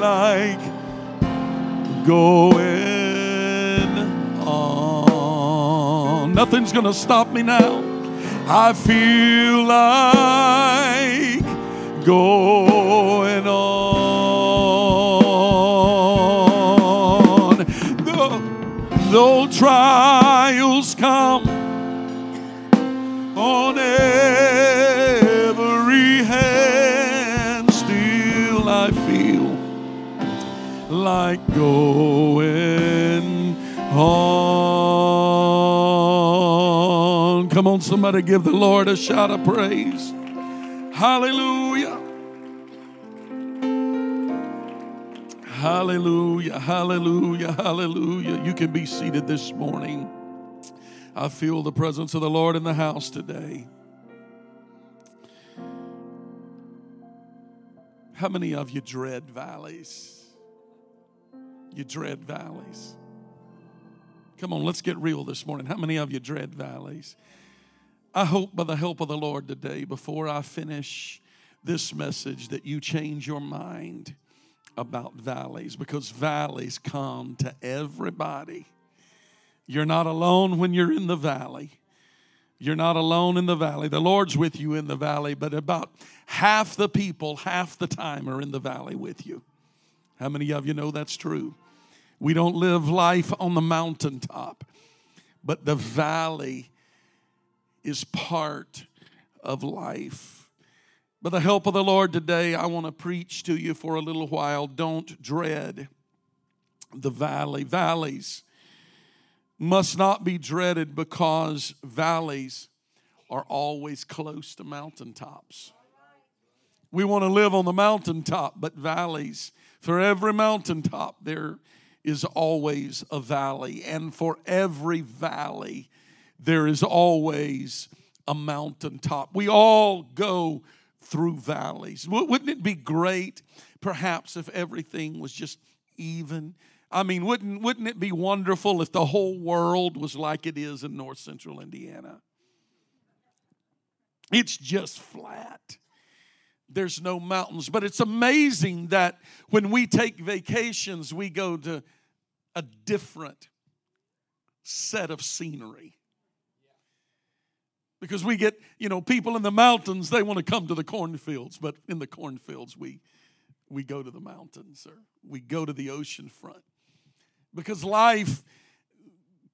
like going on. Nothing's going to stop me now. I feel like going on. Though, though trials like going on. Come on, somebody give the Lord a shout of praise. Hallelujah. Hallelujah, hallelujah, hallelujah. You can be seated this morning. I feel the presence of the Lord in the house today. How many of you dread valleys? You dread valleys. Come on, let's get real this morning. How many of you dread valleys? I hope by the help of the Lord today, before I finish this message, that you change your mind about valleys because valleys come to everybody. You're not alone when you're in the valley. You're not alone in the valley. The Lord's with you in the valley, but about half the people, half the time, are in the valley with you. How many of you know that's true? We don't live life on the mountaintop, but the valley is part of life. By the help of the Lord today, I want to preach to you for a little while. Don't dread the valley. Valleys must not be dreaded because valleys are always close to mountaintops. We want to live on the mountaintop, but valleys, for every mountaintop, there is always a valley. And for every valley, there is always a mountaintop. We all go through valleys. Wouldn't it be great, perhaps, if everything was just even? I mean, wouldn't, wouldn't it be wonderful if the whole world was like it is in north central Indiana? It's just flat. There's no mountains. But it's amazing that when we take vacations, we go to a different set of scenery. Because we get, you know, people in the mountains, they want to come to the cornfields, but in the cornfields, we, we go to the mountains or we go to the ocean front. Because life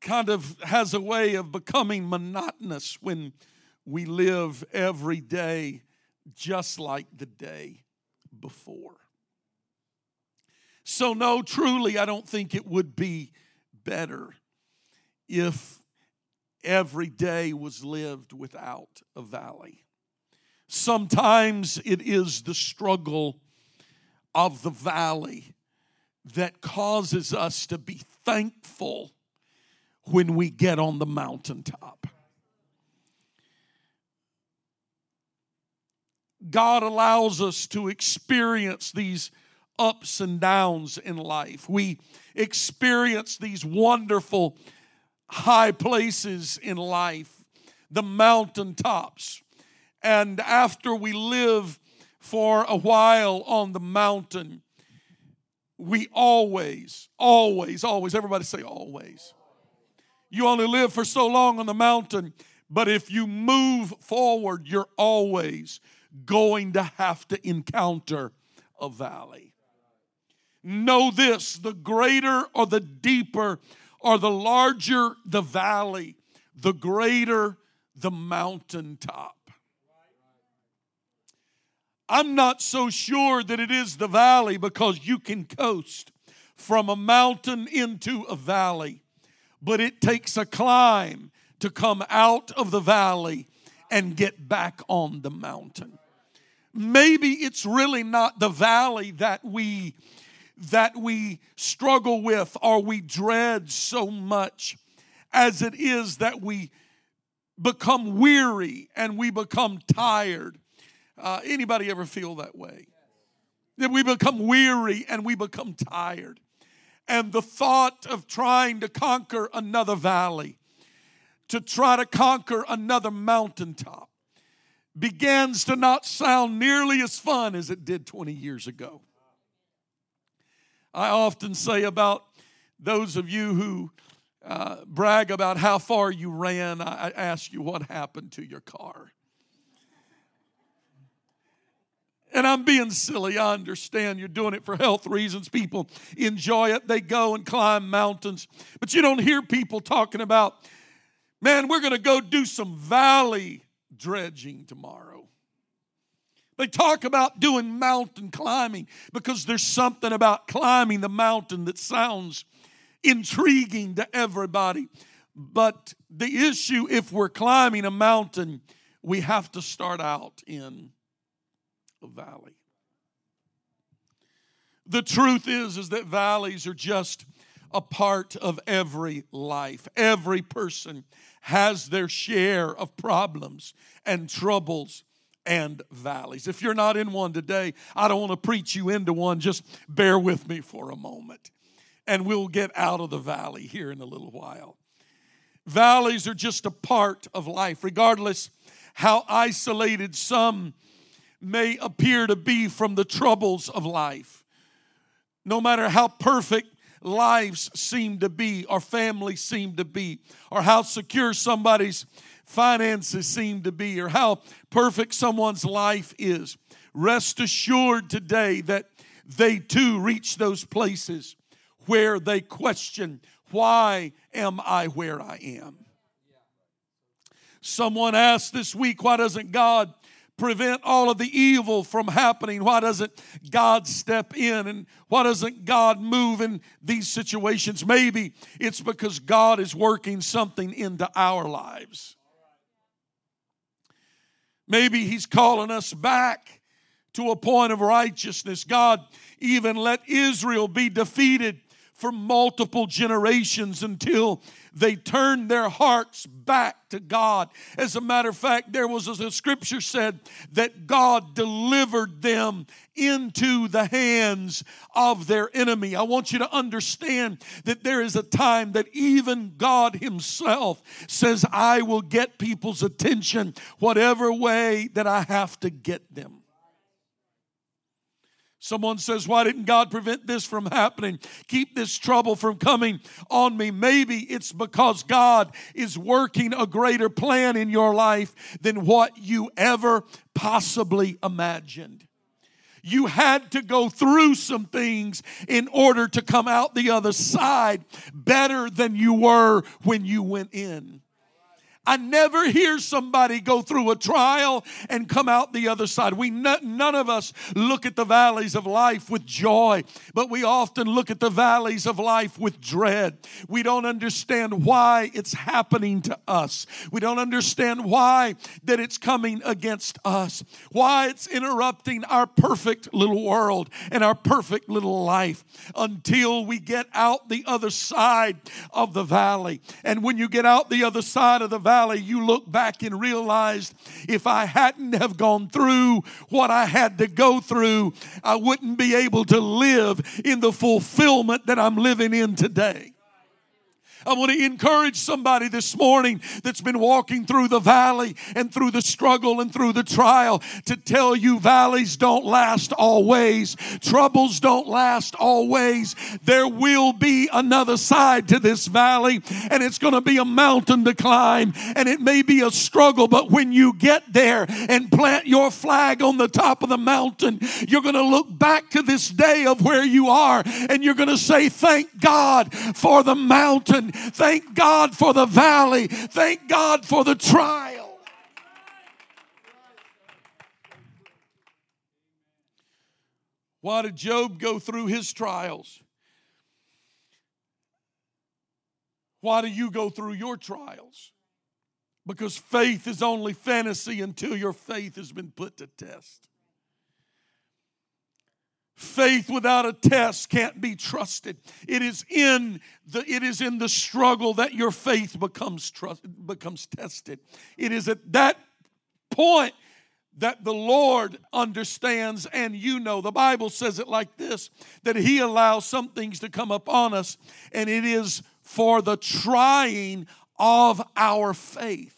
kind of has a way of becoming monotonous when we live every day just like the day before. So, no, truly, I don't think it would be better if every day was lived without a valley. Sometimes it is the struggle of the valley that causes us to be thankful when we get on the mountaintop. God allows us to experience these ups and downs in life. We experience these wonderful high places in life, the mountaintops. And after we live for a while on the mountain, we always, always, always, everybody say always. You only live for so long on the mountain, but if you move forward, you're always going to have to encounter a valley. Know this the greater or the deeper or the larger the valley, the greater the mountaintop. I'm not so sure that it is the valley because you can coast from a mountain into a valley, but it takes a climb to come out of the valley and get back on the mountain. Maybe it's really not the valley that we that we struggle with or we dread so much as it is that we become weary and we become tired uh, anybody ever feel that way? That we become weary and we become tired. And the thought of trying to conquer another valley, to try to conquer another mountaintop, begins to not sound nearly as fun as it did 20 years ago. I often say about those of you who uh, brag about how far you ran, I, ask you what happened to your car. And I'm being silly. I understand you're doing it for health reasons. People enjoy it. They go and climb mountains. But you don't hear people talking about, man, we're going to go do some valley dredging tomorrow. They talk about doing mountain climbing because there's something about climbing the mountain that sounds intriguing to everybody. But the issue, if we're climbing a mountain, we have to start out in a valley. The truth is is that valleys are just a part of every life. Every person has their share of problems and troubles and valleys. If you're not in one today, I don't want to preach you into one. Just bear with me for a moment and we'll get out of the valley here in a little while. Valleys are just a part of life, regardless how isolated some may appear to be from the troubles of life. No matter how perfect lives seem to be, or families seem to be, or how secure somebody's finances seem to be, or how perfect someone's life is, rest assured today that they too reach those places where they question, Why am I where I am? Someone asked this week, Why doesn't God prevent all of the evil from happening? Why doesn't God step in? And why doesn't God move in these situations? Maybe it's because God is working something into our lives. Maybe He's calling us back to a point of righteousness. God even let Israel be defeated for multiple generations until they turned their hearts back to God. As a matter of fact, there was a scripture said that God delivered them into the hands of their enemy. I want you to understand that there is a time that even God Himself says, I will get people's attention whatever way that I have to get them. Someone says, Why didn't God prevent this from happening? Keep this trouble from coming on me. Maybe it's because God is working a greater plan in your life than what you ever possibly imagined. You had to go through some things in order to come out the other side better than you were when you went in. I never hear somebody go through a trial and come out the other side. We none of us look at the valleys of life with joy, but we often look at the valleys of life with dread. We don't understand why it's happening to us. We don't understand why that it's coming against us. Why it's interrupting our perfect little world and our perfect little life until we get out the other side of the valley. And when you get out the other side of the valley, valley, you look back and realized if I hadn't have gone through what I had to go through, I wouldn't be able to live in the fulfillment that I'm living in today. I want to encourage somebody this morning that's been walking through the valley and through the struggle and through the trial to tell you valleys don't last always, troubles don't last always. There will be another side to this valley, and it's going to be a mountain to climb, and it may be a struggle, but when you get there and plant your flag on the top of the mountain, you're going to look back to this day of where you are, and you're going to say, Thank God for the mountain Thank God for the valley. Thank God for the trial. Why did Job go through his trials? Why do you go through your trials? Because faith is only fantasy until your faith has been put to test. Faith without a test can't be trusted. It is in the it is in the struggle that your faith becomes trust, becomes tested. It is at that point that the Lord understands and you know. The Bible says it like this that He allows some things to come upon us, and it is for the trying of our faith.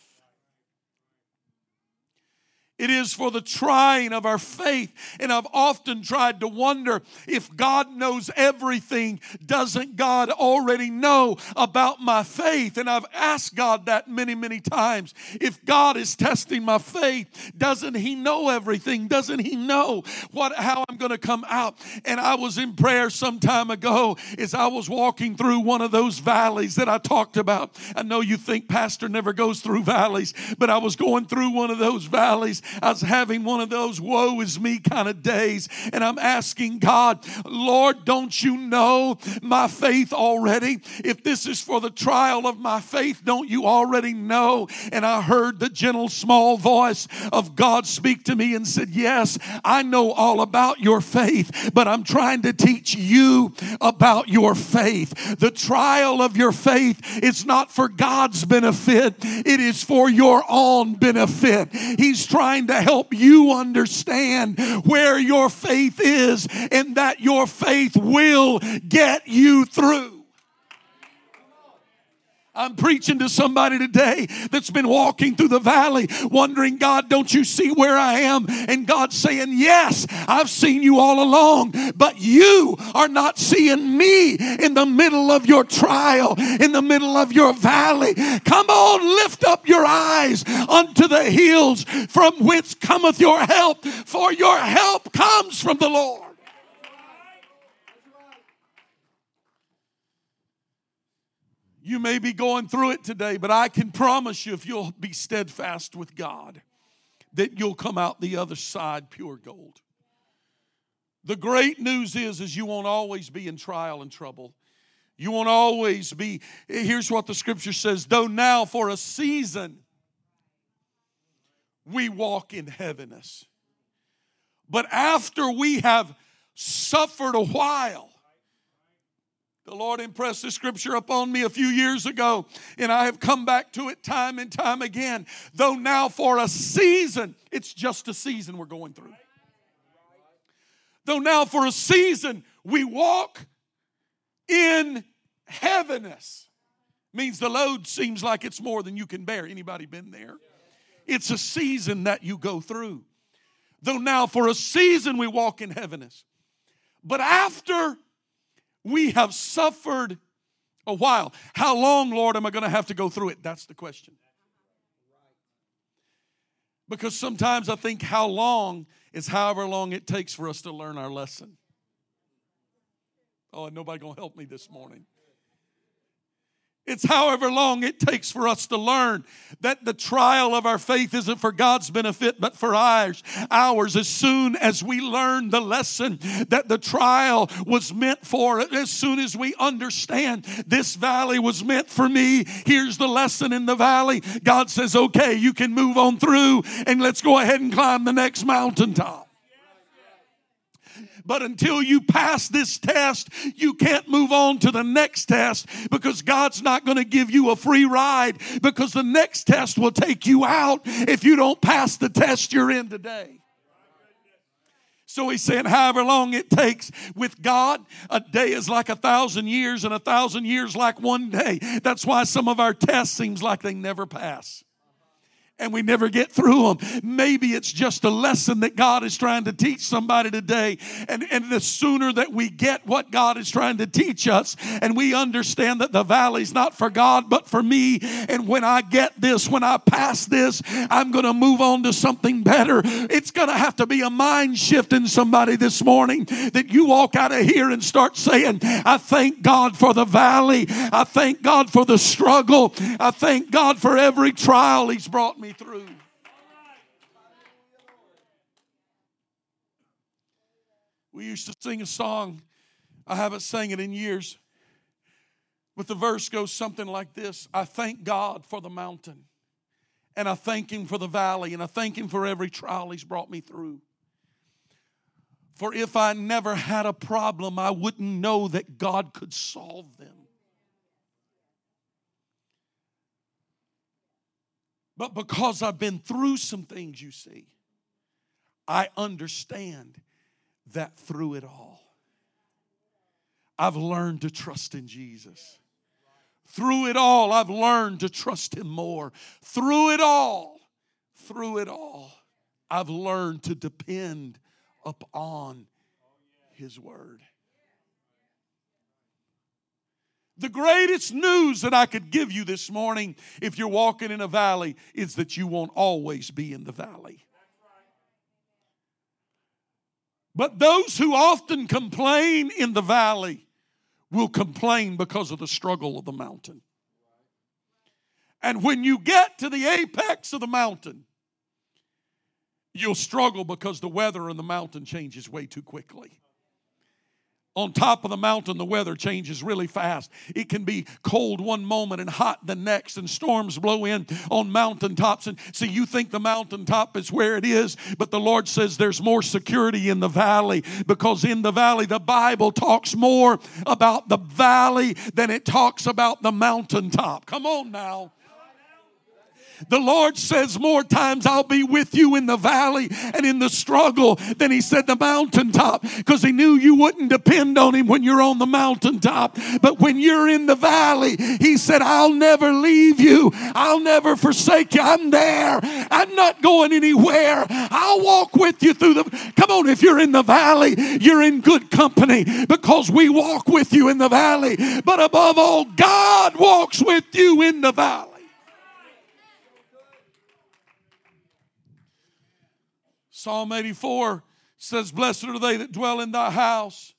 It is for the trying of our faith. And I've often tried to wonder if God knows everything, doesn't God already know about my faith? And I've asked God that many, many times. If God is testing my faith, doesn't He know everything? Doesn't He know what how I'm going to come out? And I was in prayer some time ago as I was walking through one of those valleys that I talked about. I know you think Pastor never goes through valleys, but I was going through one of those valleys I was having one of those woe is me kind of days. And I'm asking God, Lord, don't you know my faith already? If this is for the trial of my faith, don't you already know? And I heard the gentle, small voice of God speak to me and said, Yes, I know all about your faith, but I'm trying to teach you about your faith. The trial of your faith is not for God's benefit, it is for your own benefit. He's trying trying to help you understand where your faith is and that your faith will get you through. I'm preaching to somebody today that's been walking through the valley wondering, God, don't you see where I am? And God's saying, Yes, I've seen you all along, but you are not seeing me in the middle of your trial, in the middle of your valley. Come on, lift up your eyes unto the hills from whence cometh your help, for your help comes from the Lord. You may be going through it today, but I can promise you if you'll be steadfast with God, that you'll come out the other side pure gold. The great news is is you won't always be in trial and trouble. You won't always be here's what the scripture says, though now for a season we walk in heaviness. But after we have suffered a while, the Lord impressed the scripture upon me a few years ago, and I have come back to it time and time again. Though now for a season, it's just a season we're going through. Though now for a season we walk in heaviness. Means the load seems like it's more than you can bear. Anybody been there? It's a season that you go through. Though now for a season we walk in heaviness. But after we have suffered a while. How long, Lord, am I going to have to go through it? That's the question. Because sometimes I think how long is however long it takes for us to learn our lesson. Oh, nobody gonna help me this morning. It's however long it takes for us to learn that the trial of our faith isn't for God's benefit, but for ours. Ours, as soon as we learn the lesson that the trial was meant for, as soon as we understand this valley was meant for me, here's the lesson in the valley. God says, okay, you can move on through and let's go ahead and climb the next mountaintop. But until you pass this test, you can't move on to the next test because God's not going to give you a free ride because the next test will take you out if you don't pass the test you're in today. So he's saying, however long it takes with God, a day is like a thousand years, and a thousand years like one day. That's why some of our tests seems like they never pass and we never get through them. Maybe it's just a lesson that God is trying to teach somebody today. And, and the sooner that we get what God is trying to teach us and we understand that the valley's not for God but for me. And when I get this, when I pass this, I'm going to move on to something better. It's going to have to be a mind shift in somebody this morning that you walk out of here and start saying, I thank God for the valley. I thank God for the struggle. I thank God for every trial He's brought me me through. We used to sing a song, I haven't sang it in years, but the verse goes something like this I thank God for the mountain, and I thank Him for the valley, and I thank Him for every trial He's brought me through. For if I never had a problem, I wouldn't know that God could solve them. But because I've been through some things, you see, I understand that through it all, I've learned to trust in Jesus. Through it all, I've learned to trust Him more. Through it all, through it all, I've learned to depend upon His Word. The greatest news that I could give you this morning, if you're walking in a valley, is that you won't always be in the valley. But those who often complain in the valley will complain because of the struggle of the mountain. And when you get to the apex of the mountain, you'll struggle because the weather in the mountain changes way too quickly on top of the mountain, the weather changes really fast. It can be cold one moment and hot the next, and storms blow in on mountaintops. And see, you think the mountaintop is where it is, but the Lord says there's more security in the valley because in the valley, the Bible talks more about the valley than it talks about the mountaintop. Come on now. The Lord says more times, I'll be with you in the valley and in the struggle than He said the mountaintop because He knew you wouldn't depend on Him when you're on the mountaintop. But when you're in the valley, He said, I'll never leave you, I'll never forsake you. I'm there, I'm not going anywhere. I'll walk with you through the. Come on, if you're in the valley, you're in good company because we walk with you in the valley. But above all, God walks with you in the valley. Psalm 84 says, Blessed are they that dwell in thy house.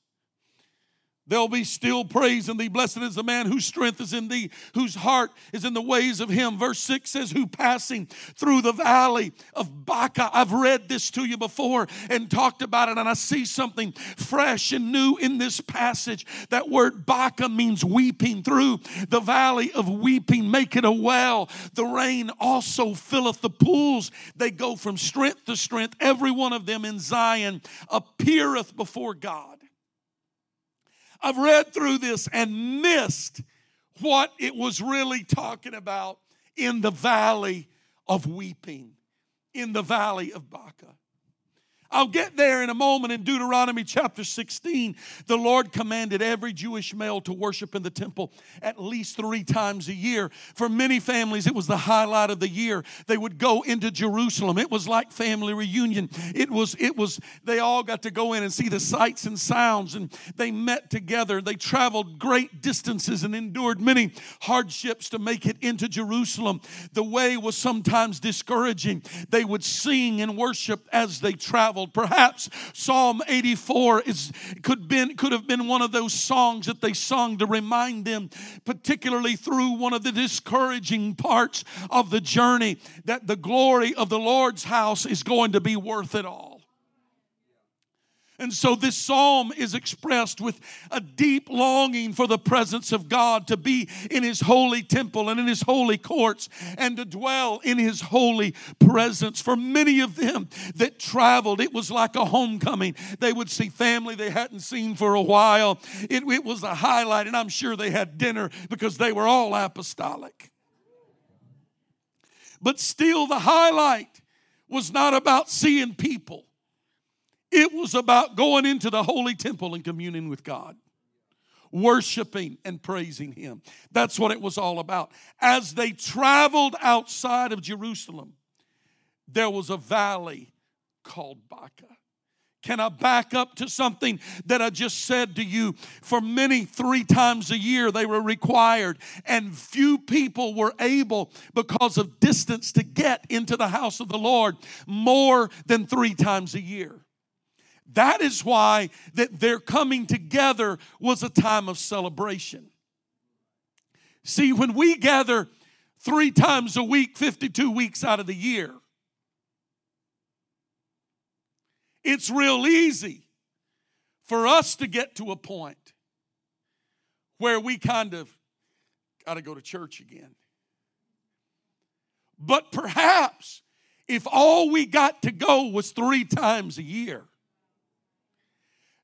They'll be still praising thee. Blessed is the man whose strength is in thee, whose heart is in the ways of him. Verse 6 says, Who passing through the valley of Baca. I've read this to you before and talked about it, and I see something fresh and new in this passage. That word Baca means weeping through the valley of weeping, make it a well. The rain also filleth the pools. They go from strength to strength. Every one of them in Zion appeareth before God. I've read through this and missed what it was really talking about in the valley of weeping, in the valley of Baca. I'll get there in a moment in Deuteronomy chapter 16. The Lord commanded every Jewish male to worship in the temple at least three times a year. For many families, it was the highlight of the year. They would go into Jerusalem. It was like family reunion. It was, it was, they all got to go in and see the sights and sounds, and they met together. They traveled great distances and endured many hardships to make it into Jerusalem. The way was sometimes discouraging. They would sing and worship as they traveled traveled. Perhaps Psalm 84 is, could, been, could have been one of those songs that they sung to remind them, particularly through one of the discouraging parts of the journey, that the glory of the Lord's house is going to be worth it all. And so this psalm is expressed with a deep longing for the presence of God to be in his holy temple and in his holy courts and to dwell in his holy presence. For many of them that traveled, it was like a homecoming. They would see family they hadn't seen for a while. It, it was a highlight, and I'm sure they had dinner because they were all apostolic. But still, the highlight was not about seeing people. It was about going into the holy temple and communing with God, worshiping and praising Him. That's what it was all about. As they traveled outside of Jerusalem, there was a valley called Baca. Can I back up to something that I just said to you? For many, three times a year they were required, and few people were able, because of distance, to get into the house of the Lord more than three times a year. That is why that their coming together was a time of celebration. See, when we gather three times a week, 52 weeks out of the year, it's real easy for us to get to a point where we kind of got to go to church again. But perhaps if all we got to go was three times a year,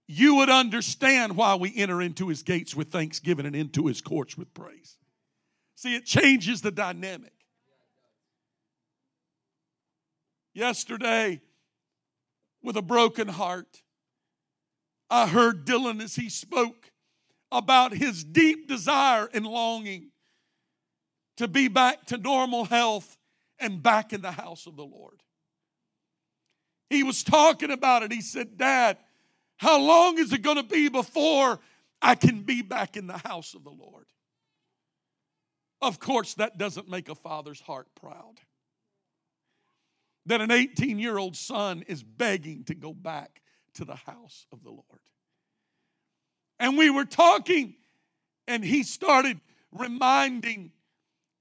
you would understand why we enter into his gates with thanksgiving and into his courts with praise. See, it changes the dynamic. Yesterday, with a broken heart, I heard Dylan as he spoke about his deep desire and longing to be back to normal health and back in the house of the Lord. He was talking about it. He said, Dad, how long is it going to be before I can be back in the house of the Lord? Of course, that doesn't make a father's heart proud. That an 18 year old son is begging to go back to the house of the Lord. And we were talking, and he started reminding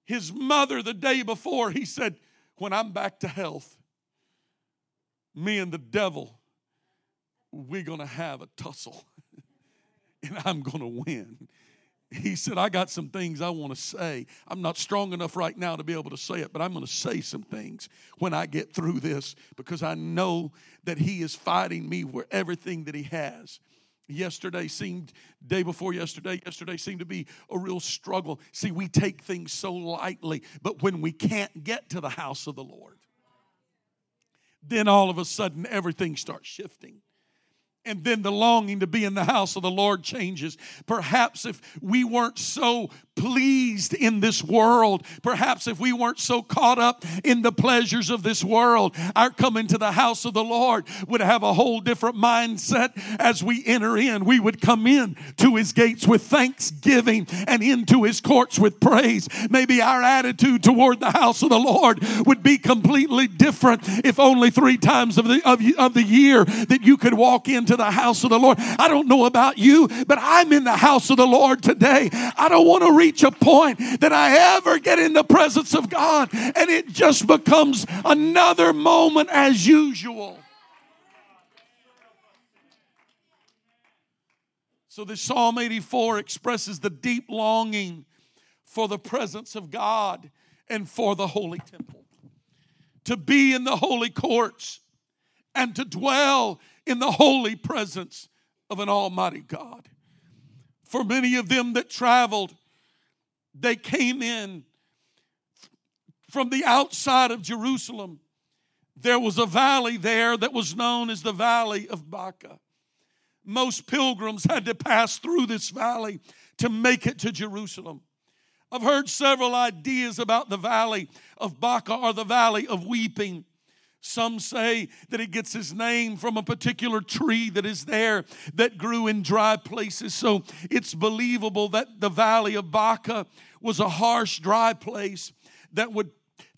his mother the day before. He said, When I'm back to health, me and the devil, we're going to have a tussle, and I'm going to win. He said, I got some things I want to say. I'm not strong enough right now to be able to say it, but I'm going to say some things when I get through this because I know that He is fighting me for everything that He has. Yesterday seemed, day before yesterday, yesterday seemed to be a real struggle. See, we take things so lightly, but when we can't get to the house of the Lord, then all of a sudden everything starts shifting and then the longing to be in the house of the Lord changes. Perhaps if we weren't so pleased in this world, perhaps if we weren't so caught up in the pleasures of this world, our coming to the house of the Lord would have a whole different mindset as we enter in. We would come in to his gates with thanksgiving and into his courts with praise. Maybe our attitude toward the house of the Lord would be completely different if only three times of the, of, of the year that you could walk into the house of the Lord. I don't know about you, but I'm in the house of the Lord today. I don't want to reach a point that I ever get in the presence of God and it just becomes another moment as usual. So, this Psalm 84 expresses the deep longing for the presence of God and for the holy temple. To be in the holy courts and to dwell in the holy presence of an almighty God. For many of them that traveled, they came in from the outside of Jerusalem. There was a valley there that was known as the Valley of Baca. Most pilgrims had to pass through this valley to make it to Jerusalem. I've heard several ideas about the Valley of Baca or the Valley of Weeping. Some say that it gets its name from a particular tree that is there that grew in dry places. So it's believable that the valley of Baca was a harsh, dry place that would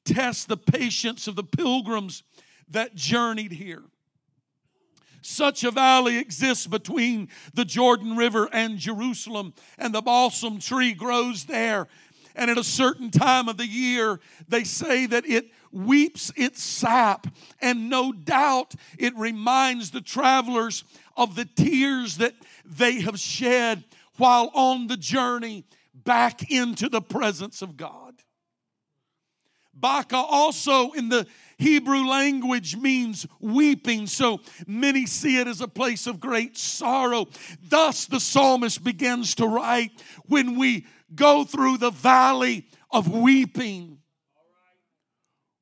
test the patience of the pilgrims that journeyed here. Such a valley exists between the Jordan River and Jerusalem, and the balsam tree grows there. And at a certain time of the year, they say that it weeps its sap. And no doubt it reminds the travelers of the tears that they have shed while on the journey back into the presence of God. Baca also in the Hebrew language means weeping, so many see it as a place of great sorrow. Thus, the psalmist begins to write when we go through the valley of weeping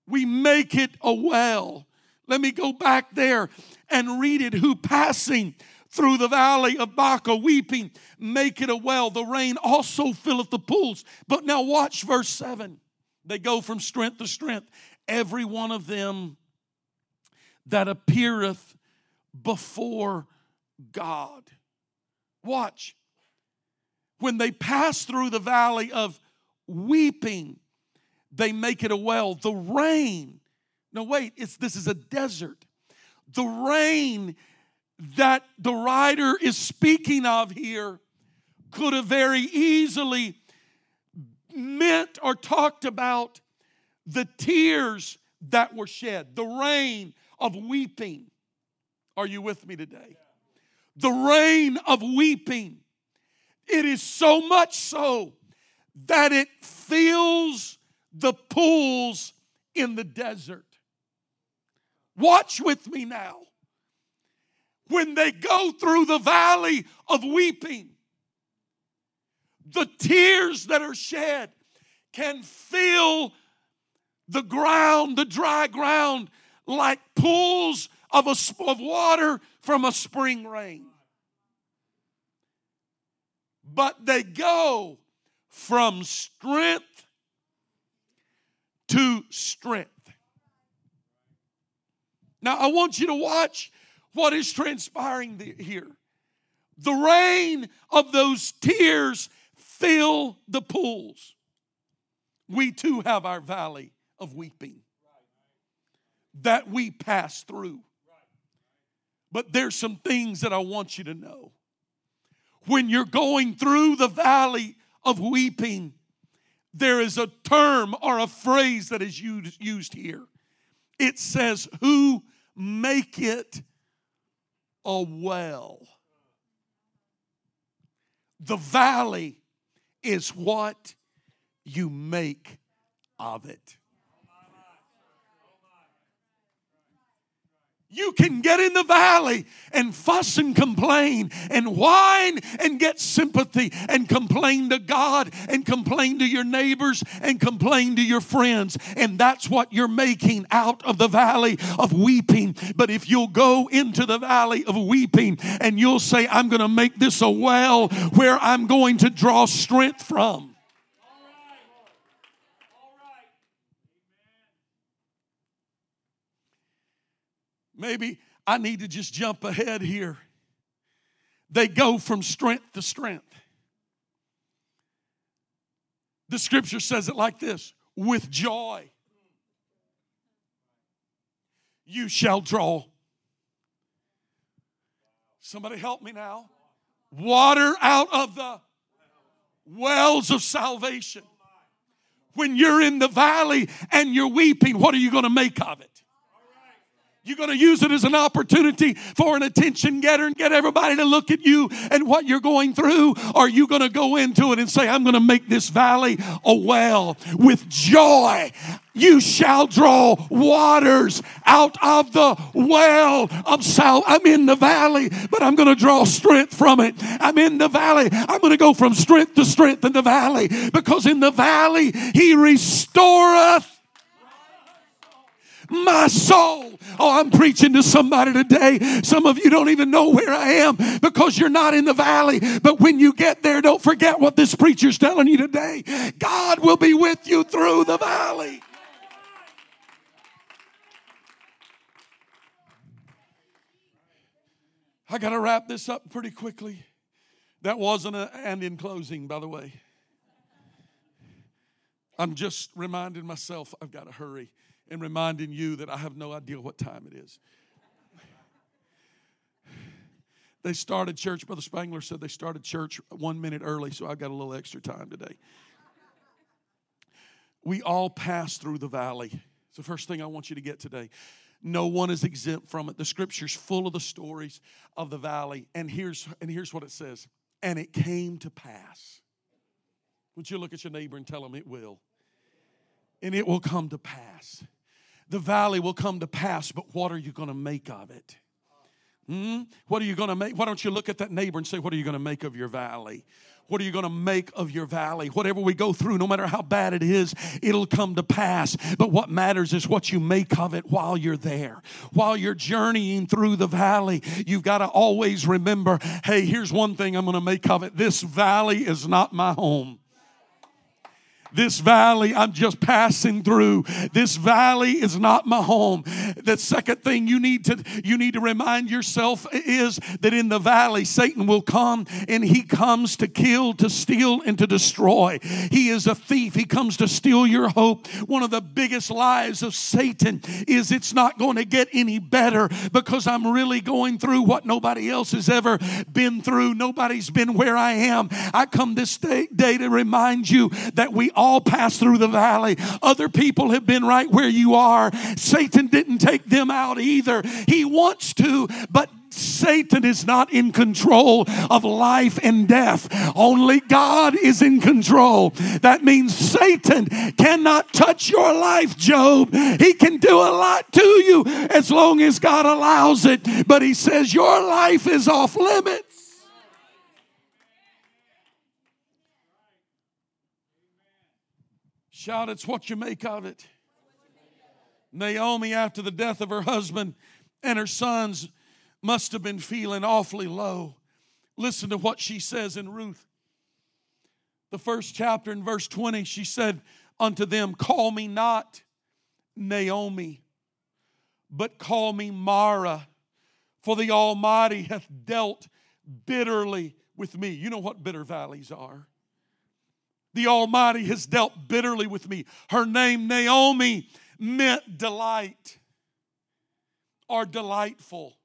we make it a well. Let me go back there and read it. Who passing through the valley of Baca, weeping, make it a well. The rain also filleth the pools. But now watch verse 7. They go from strength to strength. Every one of them that appeareth before God. Watch. When they pass through the valley of weeping, they make it a well. The rain, no, wait, it's, this is a desert. The rain that the writer is speaking of here could have very easily meant or talked about the tears that were shed, the rain of weeping. Are you with me today? The rain of weeping. It is so much so that it fills the pools in the desert. Watch with me now. When they go through the valley of weeping, the tears that are shed can fill the ground, the dry ground, like pools of, a, of water from a spring rain. But they go from strength strength. Now, I want you to watch what is transpiring here. The rain of those tears fill the pools. We too have our valley of weeping that we pass through. But there's some things that I want you to know. When you're going through the valley of weeping, there is a term or a phrase that is used, used here. It says, Who make it a well? The valley is what you make of it. You can get in the valley and fuss and complain and whine and get sympathy and complain to God and complain to your neighbors and complain to your friends. And that's what you're making out of the valley of weeping. But if you'll go into the valley of weeping and you'll say, I'm going to make this a well where I'm going to draw strength from. Maybe I need to just jump ahead here. They go from strength to strength. The scripture says it like this with joy you shall draw. Somebody help me now. Water out of the wells of salvation. When you're in the valley and you're weeping, what are you going to make of it? You're going to use it as an opportunity for an attention getter and get everybody to look at you and what you're going through? Are you going to go into it and say, I'm going to make this valley a well with joy? You shall draw waters out of the well of sal. I'm in the valley, but I'm going to draw strength from it. I'm in the valley. I'm going to go from strength to strength in the valley because in the valley he restoreth my soul. Oh, I'm preaching to somebody today. Some of you don't even know where I am because you're not in the valley. But when you get there, don't forget what this preacher's telling you today. God will be with you through the valley. I got to wrap this up pretty quickly. That wasn't a and in closing, by the way. I'm just reminding myself I've got to hurry and reminding you that I have no idea what time it is. They started church, Brother Spangler said they started church one minute early, so I got a little extra time today. We all pass through the valley. It's the first thing I want you to get today. No one is exempt from it. The scripture's full of the stories of the valley. And here's, and here's what it says. And it came to pass. Would you look at your neighbor and tell him it will? And it will come to pass the valley will come to pass, but what are you going to make of it? Hmm? What are you going to make? Why don't you look at that neighbor and say, What are you going to make of your valley? What are you going to make of your valley? Whatever we go through, no matter how bad it is, it'll come to pass. But what matters is what you make of it while you're there. While you're journeying through the valley, you've got to always remember hey, here's one thing I'm going to make of it. This valley is not my home. This valley I'm just passing through. This valley is not my home. The second thing you need to you need to remind yourself is that in the valley Satan will come and he comes to kill, to steal and to destroy. He is a thief. He comes to steal your hope. One of the biggest lies of Satan is it's not going to get any better because I'm really going through what nobody else has ever been through. Nobody's been where I am. I come this day, day to remind you that we all pass through the valley. Other people have been right where you are. Satan didn't take them out either. He wants to, but Satan is not in control of life and death. Only God is in control. That means Satan cannot touch your life, Job. He can do a lot to you as long as God allows it. But he says your life is off limits. Shout, it's what you make of it. Naomi, after the death of her husband and her sons, must have been feeling awfully low. Listen to what she says in Ruth. The first chapter in verse 20, she said unto them, Call me not Naomi, but call me Mara, for the Almighty hath dealt bitterly with me. You know what bitter valleys are. The Almighty has dealt bitterly with me. Her name, Naomi, meant delight or delightful.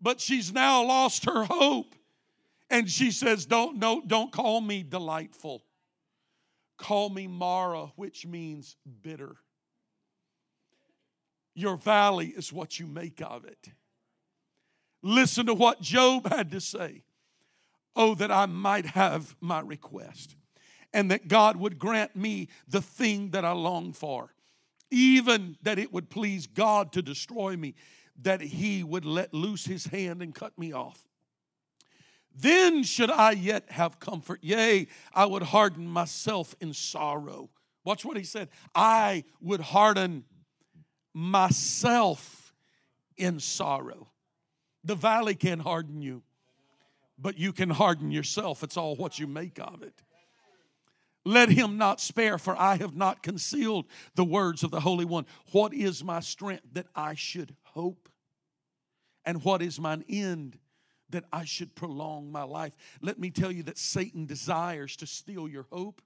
But she's now lost her hope. And she says, Don't, no, don't call me delightful. Call me Mara, which means bitter. Your valley is what you make of it. Listen to what Job had to say. Oh, that I might have my request, and that God would grant me the thing that I long for, even that it would please God to destroy me, that He would let loose His hand and cut me off. Then should I yet have comfort. Yea, I would harden myself in sorrow. Watch what he said. I would harden myself in sorrow. The valley can harden you, but you can harden yourself. It's all what you make of it. Let him not spare, for I have not concealed the words of the Holy One. What is my strength that I should hope? And what is mine end that I should prolong my life? Let me tell you that Satan desires to steal your hope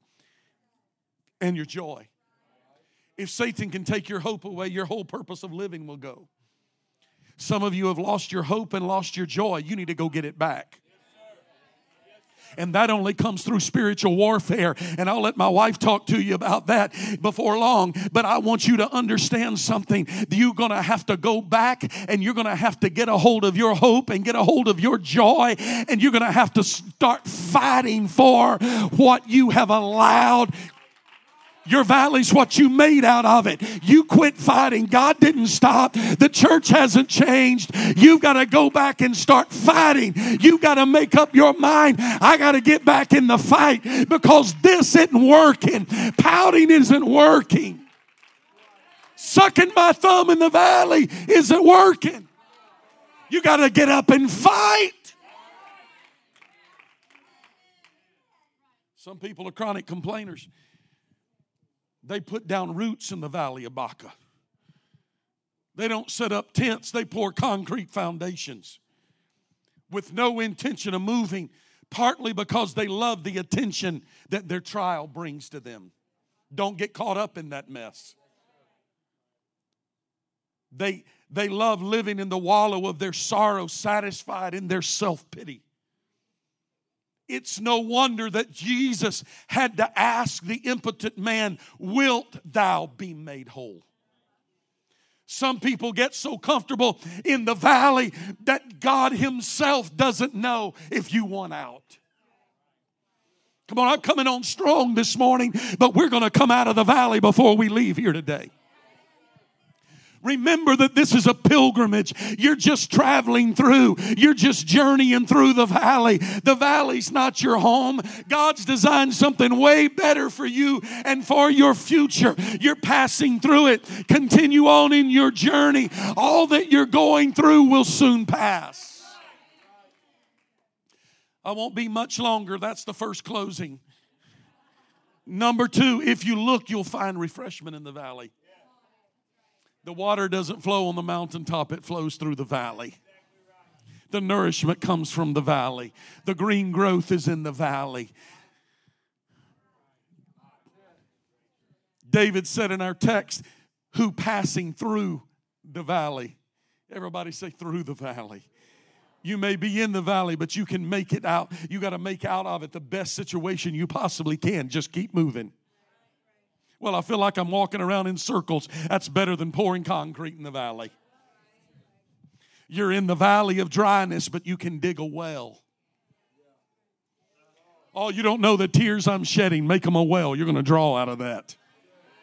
and your joy. If Satan can take your hope away, your whole purpose of living will go. Some of you have lost your hope and lost your joy. You need to go get it back. And that only comes through spiritual warfare. And I'll let my wife talk to you about that before long. But I want you to understand something. You're going to have to go back and you're going to have to get a hold of your hope and get a hold of your joy. And you're going to have to start fighting for what you have allowed your valley's what you made out of it. You quit fighting. God didn't stop. The church hasn't changed. You've got to go back and start fighting. You've got to make up your mind. I got to get back in the fight because this isn't working. Pouting isn't working. Sucking my thumb in the valley isn't working. You got to get up and fight. Some people are chronic complainers. They put down roots in the valley of Baca. They don't set up tents, they pour concrete foundations with no intention of moving, partly because they love the attention that their trial brings to them. Don't get caught up in that mess. They, they love living in the wallow of their sorrow, satisfied in their self pity. It's no wonder that Jesus had to ask the impotent man, Wilt thou be made whole? Some people get so comfortable in the valley that God Himself doesn't know if you want out. Come on, I'm coming on strong this morning, but we're going to come out of the valley before we leave here today. Remember that this is a pilgrimage. You're just traveling through. You're just journeying through the valley. The valley's not your home. God's designed something way better for you and for your future. You're passing through it. Continue on in your journey. All that you're going through will soon pass. I won't be much longer. That's the first closing. Number two, if you look, you'll find refreshment in the valley. The water doesn't flow on the mountaintop, it flows through the valley. The nourishment comes from the valley. The green growth is in the valley. David said in our text, who passing through the valley. Everybody say, through the valley. You may be in the valley, but you can make it out. You got to make out of it the best situation you possibly can. Just keep moving. Well, I feel like I'm walking around in circles. That's better than pouring concrete in the valley. You're in the valley of dryness, but you can dig a well. Oh, you don't know the tears I'm shedding. Make them a well. You're going to draw out of that.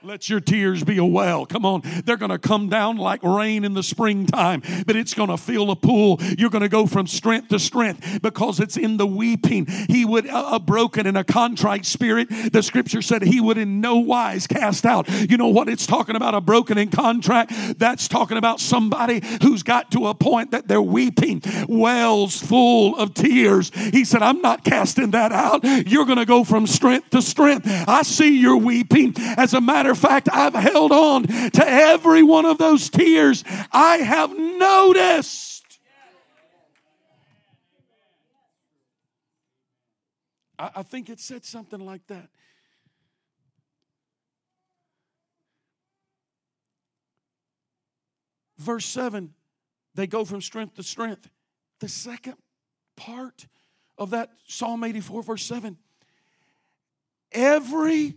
Let your tears be a well. Come on. They're going to come down like rain in the springtime, but it's going to fill a pool. You're going to go from strength to strength because it's in the weeping. He would, a broken and a contrite spirit, the scripture said he would in no wise cast out. You know what it's talking about? A broken and contract. That's talking about somebody who's got to a point that they're weeping, wells full of tears. He said, I'm not casting that out. You're going to go from strength to strength. I see you're weeping. As a matter matter of fact, I've held on to every one of those tears. I have noticed. I, I think it said something like that. Verse 7, they go from strength to strength. The second part of that Psalm 84, verse 7, every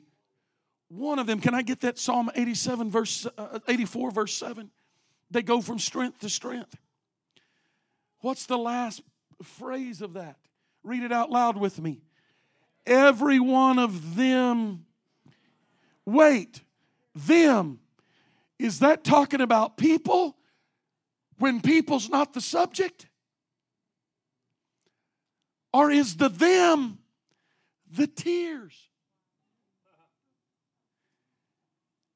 one of them, can I get that Psalm 87, verse uh, 84, verse 7? They go from strength to strength. What's the last phrase of that? Read it out loud with me. Every one of them. Wait, them. Is that talking about people when people's not the subject? Or is the them the tears?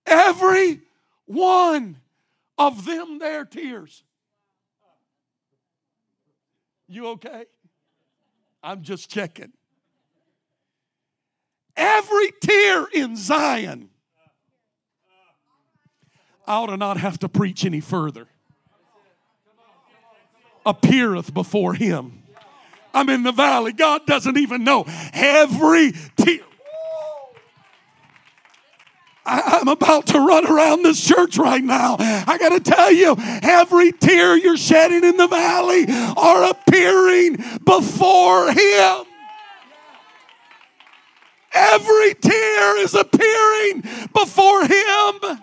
Every one of them their tears. You okay? I'm just checking. Every tear in Zion. I ought to not have to preach any further. Appeareth before him. I'm in the valley. God doesn't even know. Every tear. I, am about to run around this church right now. I got to tell you, every tear you're shedding in the valley are appearing before Him. Every tear is appearing before Him.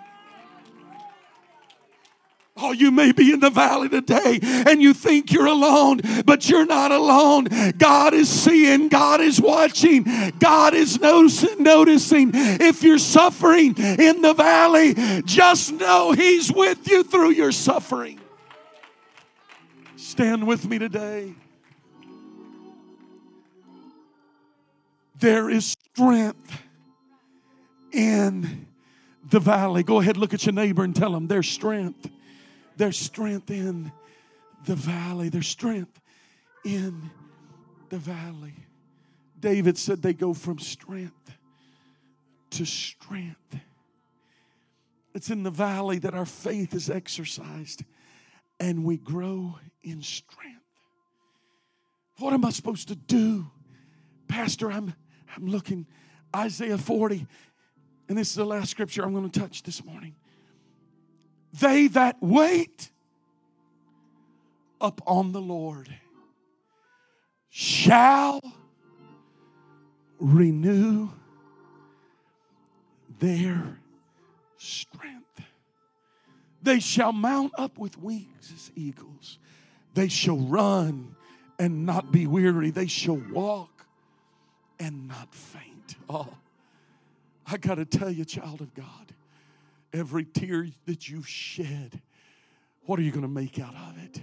Oh, you may be in the valley today and you think you're alone, but you're not alone. God is seeing, God is watching, God is noticing. If you're suffering in the valley, just know He's with you through your suffering. Stand with me today. There is strength in the valley. Go ahead, look at your neighbor and tell them there's strength. There's strength in the valley. There's strength in the valley. David said they go from strength to strength. It's in the valley that our faith is exercised and we grow in strength. What am I supposed to do? Pastor, I'm I'm looking Isaiah 40 and this is the last scripture I'm going to touch this morning. They that wait upon the Lord shall renew their strength. They shall mount up with wings as eagles. They shall run and not be weary. They shall walk and not faint. Oh, I got to tell you, child of God, every tear that you've shed, what are you going to make out of it?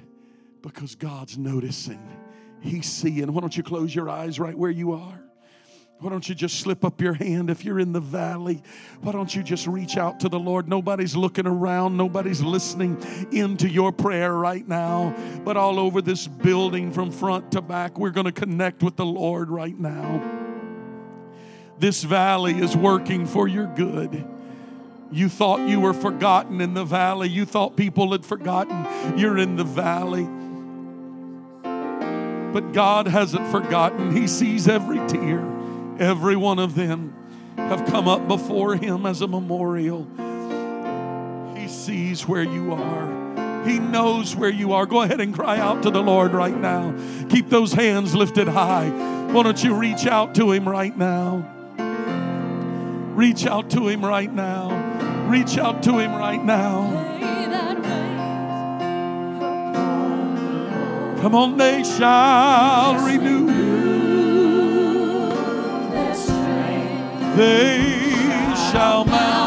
Because God's noticing, He's seeing. Why don't you close your eyes right where you are? Why don't you just slip up your hand if you're in the valley? Why don't you just reach out to the Lord? Nobody's looking around, nobody's listening into your prayer right now. But all over this building, from front to back, we're going to connect with the Lord right now. This valley is working for your good. You thought you were forgotten in the valley. You thought people had forgotten you're in the valley. But God hasn't forgotten. He sees every tear. Every one of them have come up before Him as a memorial. He sees where you are. He knows where you are. Go ahead and cry out to the Lord right now. Keep those hands lifted high. Why don't you reach out to Him right now? Reach out to Him right now. Reach out to Him right now. Come on, they shall renew. They shall mount